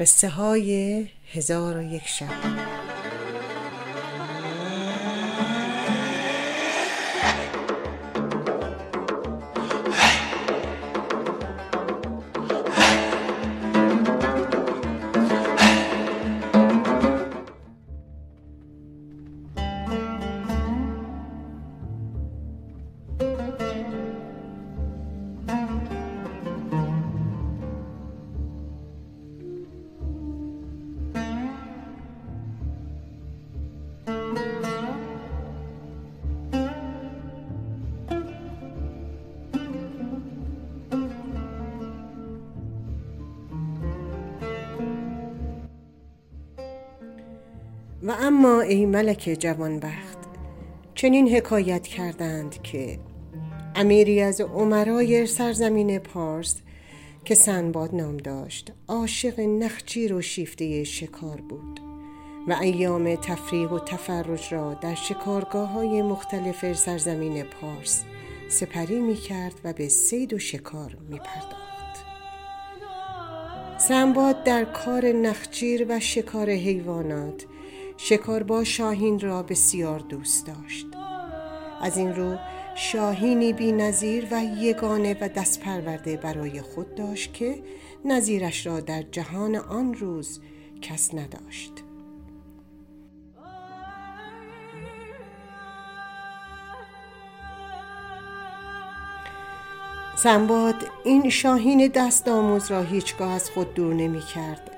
قصه های هزار و یک شب. اما ای ملک جوانبخت چنین حکایت کردند که امیری از عمرای سرزمین پارس که سنباد نام داشت عاشق نخجیر و شیفته شکار بود و ایام تفریح و تفرج را در شکارگاه های مختلف سرزمین پارس سپری می کرد و به سید و شکار می پرداخت. سنباد در کار نخجیر و شکار حیوانات شکاربا شاهین را بسیار دوست داشت. از این رو شاهینی بی نظیر و یگانه و دست پرورده برای خود داشت که نظیرش را در جهان آن روز کس نداشت. سنباد این شاهین دست آموز را هیچگاه از خود دور نمی کرد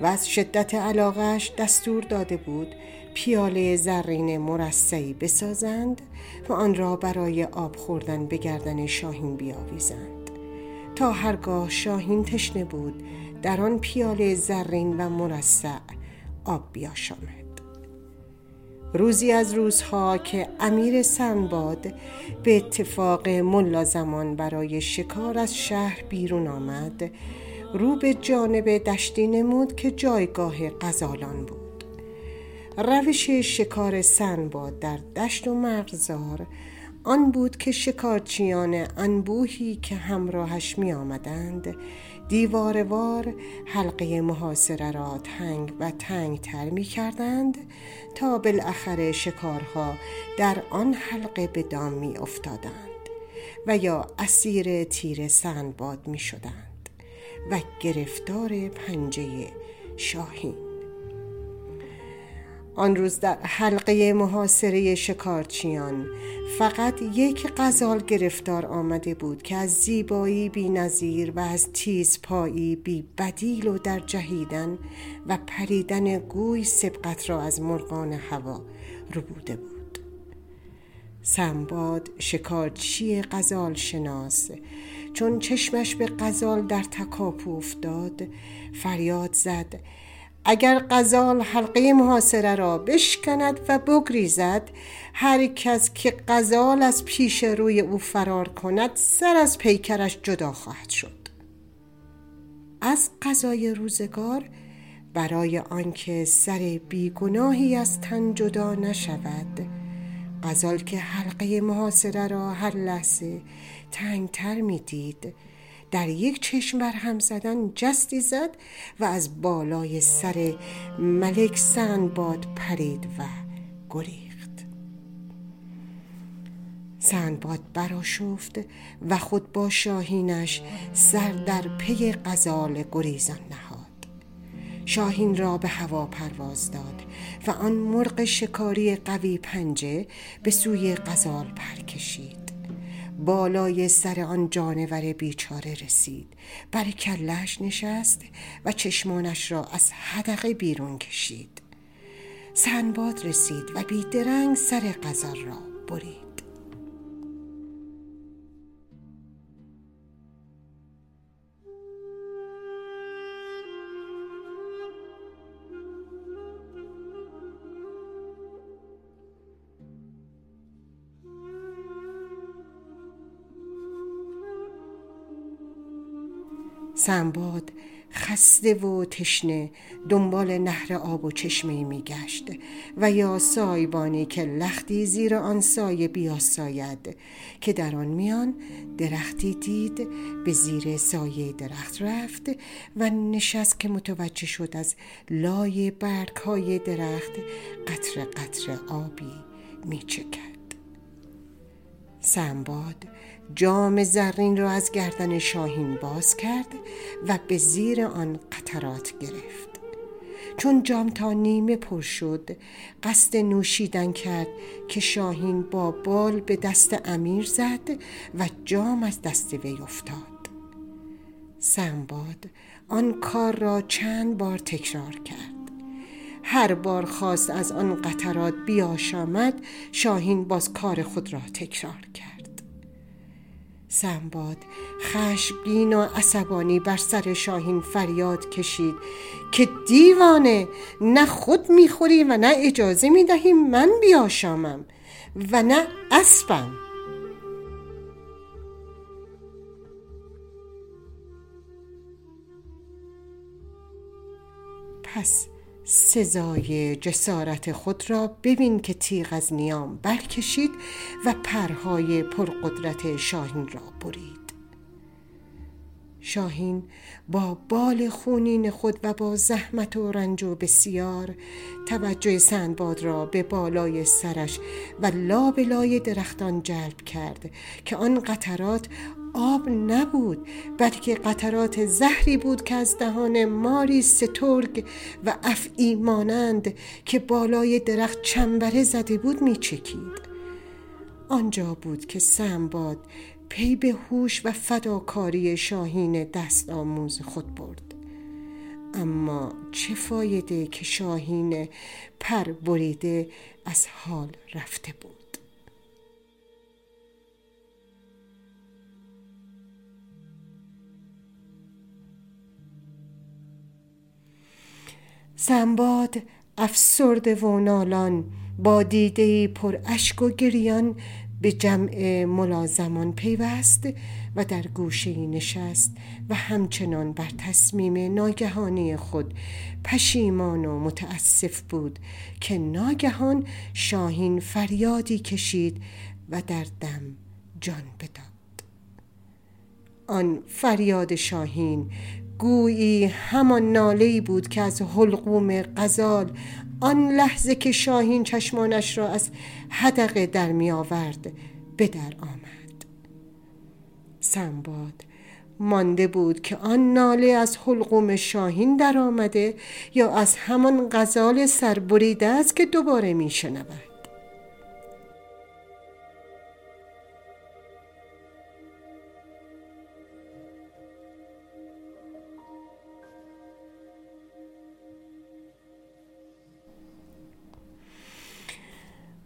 و از شدت علاقش دستور داده بود پیاله زرین مرصعی بسازند و آن را برای آب خوردن به گردن شاهین بیاویزند. تا هرگاه شاهین تشنه بود در آن پیاله زرین و مرصع آب بیاشامد. روزی از روزها که امیر سنباد به اتفاق ملا زمان برای شکار از شهر بیرون آمد رو به جانب دشتی نمود که جایگاه غزالان بود. روش شکار سنباد در دشت و مرغزار آن بود که شکارچیان انبوهی که همراهش می آمدند دیواروار حلقه محاصره را تنگ و تنگ تر می کردند تا بالاخره شکارها در آن حلقه به دام می افتادند و یا اسیر تیر سنباد می شدند و گرفتار پنجه شاهین. آن روز در حلقه محاصره شکارچیان فقط یک غزال گرفتار آمده بود که از زیبایی بی نظیر و از تیز پایی بی بدیل و در جهیدن و پریدن گوی سبقت را از مرغان هوا رو بوده بود. سنباد شکارچی غزال شناس چون چشمش به غزال در تکاپو افتاد فریاد زد اگر غزال حلقه محاصره را بشکند و بگریزد هر کس که غزال از پیش روی او فرار کند سر از پیکرش جدا خواهد شد. از قضای روزگار برای آنکه سر بیگناهی از تن جدا نشود غزال که حلقه محاصره را هر لحظه تنگتر می‌دید. در یک چشم بر هم زدن جستی زد و از بالای سر ملک سندباد پرید و گریخت. سندباد براشفت و خود با شاهینش سر در پی غزال گریزان نهاد. شاهین را به هوا پرواز داد و آن مرغ شکاری قوی پنجه به سوی غزال پر کشید بالای سر آن جانور بیچاره رسید. بر کلش نشست و چشمانش را از حدقه بیرون کشید. سنباد رسید و بیدرنگ سر غزال را برید. سنباد خسته و تشنه دنبال نهر آب و چشمه می گشت و یا سایبانی که لختی زیر آن سایه بیاساید که در آن میان درختی دید به زیر سایه درخت رفت و نشست که متوجه شد از لای برگ های درخت قطر قطر آبی می چکد. سنباد جام زرین را از گردن شاهین باز کرد و به زیر آن قطرات گرفت. چون جام تا نیمه پر شد قصد نوشیدن کرد که شاهین با بال به دست امیر زد و جام از دست وی افتاد. سنباد آن کار را چند بار تکرار کرد. هر بار خواست از آن قطرات بیاشامد شاهین باز کار خود را تکرار کرد. سنباد خشمگین و عصبانی بر سر شاهین فریاد کشید که دیوانه نه خود می‌خوری و نه اجازه می‌دهی من بیاشامم و نه اسبم. پس سزای جسارت خود را ببین که تیغ از نیام برکشید و پرهای پرقدرت شاهین را برید. شاهین با بال خونین خود و با زحمت و رنج و بسیار توجه سندباد را به بالای سرش و لابلای درختان جلب کرد که آن قطرات آب نبود بلکه قطرات زهری بود که از دهان ماری سترگ و افعی مانند که بالای درخت چنبره زده بود میچکید. آنجا بود که سنباد پی به هوش و فداکاری شاهین دست آموز خود برد. اما چه فایده که شاهین پر بریده از حال رفته بود؟ سنباد افسرده و نالان با دیده پر اشک و گریان به جمع ملازمان پیوست و در گوشه نشست و همچنان بر تصمیم ناگهانی خود پشیمان و متاسف بود که ناگهان شاهین فریادی کشید و در دم جان بداد. آن فریاد شاهین گویی همان ناله بود که از حلقوم غزال آن لحظه که شاهین چشمانش را از حدقه در می آورد به در آمد. سنباد مانده بود که آن ناله از حلقوم شاهین در آمده یا از همان غزال سربریده است که دوباره می شنود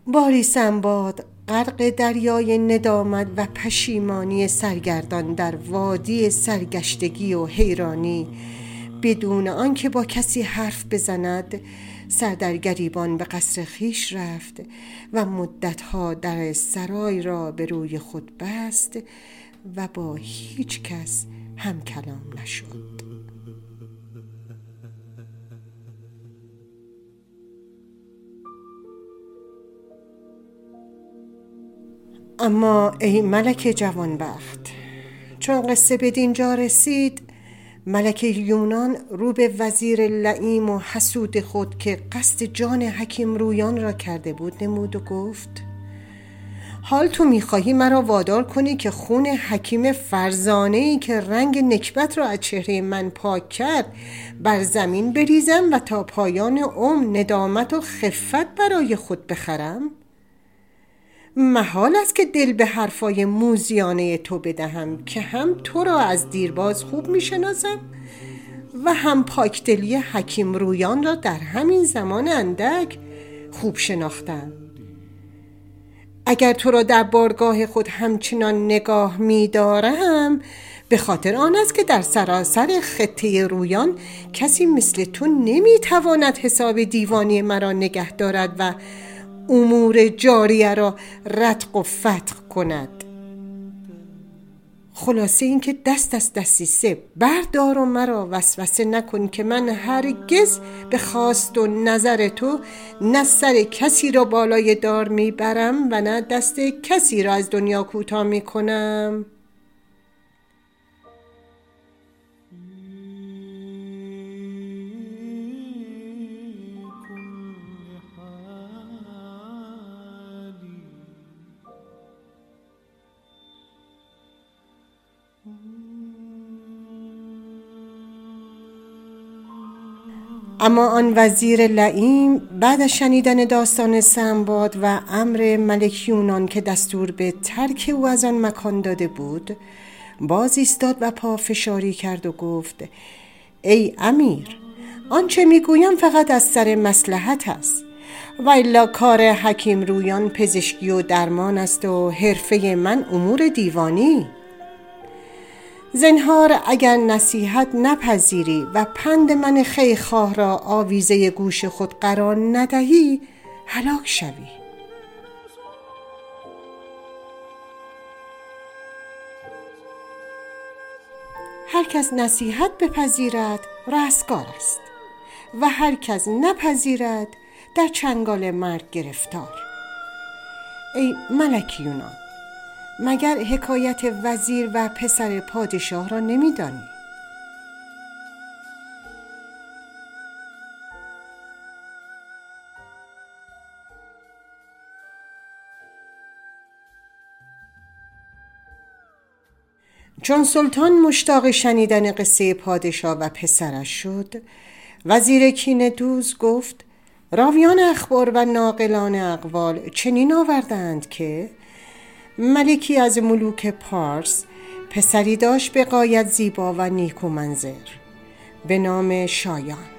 باری سنباد غرق دریای ندامت و پشیمانی سرگردان در وادی سرگشتگی و حیرانی. بدون آنکه با کسی حرف بزند سر در گریبان به قصر خیش رفت و مدتها در سرای را به روی خود بست و با هیچ کس هم کلام نشد. اما ای ملک جوانبخت چون قصه به دینجا رسید ملک یونان رو به وزیر لعیم و حسود خود که قصد جان حکیم رویان را کرده بود نمود و گفت حال تو می‌خواهی مرا وادار کنی که خون حکیم فرزانه ای که رنگ نکبت را از چهره من پاک کرد بر زمین بریزم و تا پایان عمر ندامت و خفت برای خود بخرم؟ محال است که دل به حرفای موزیانه تو بدهم که هم تو را از دیرباز خوب می‌شناسم و هم پاکدلی حکیم رویان را در همین زمان اندک خوب شناختم. اگر تو را در بارگاه خود همچنان نگاه می دارم به خاطر آن است که در سراسر خطه رویان کسی مثل تو نمی تواند حساب دیوانی مرا نگه دارد و امور جاریه را رتق و فتق کند. خلاصه اینکه دست از دستیسه بردار و مرا وسوسه نکن که من هرگز به خواست و نظر تو نه سر کسی را بالای دار می‌برم و نه دست کسی را از دنیا کوتاه می‌کنم. اما آن وزیر لعیم بعد از شنیدن داستان سنباد و امر ملک یونان که دستور به ترک او از آن مکان داده بود باز ایستاد و پافشاری کرد و گفت ای امیر آنچه می‌گویم فقط از سر مسلحت است و کار حکیم رویان پزشکی و درمان است و حرفه من امور دیوانی. زنهار اگر نصیحت نپذیری و پند من خیخواه را آویزه گوش خود قرار ندهی هلاک شوی. هر کس نصیحت بپذیرد رستگار است. و هر کس نپذیرد در چنگال مرگ گرفتار. ای ملک یونان مگر حکایت وزیر و پسر پادشاه را نمیدانی؟ چون سلطان مشتاق شنیدن قصه پادشاه و پسرش شد وزیر کین دوز گفت راویان اخبار و ناقلان اقوال چنین آوردند که ملکی از ملوک پارس پسری داشت به قایت زیبا و نیکو منظر. به نام شایان.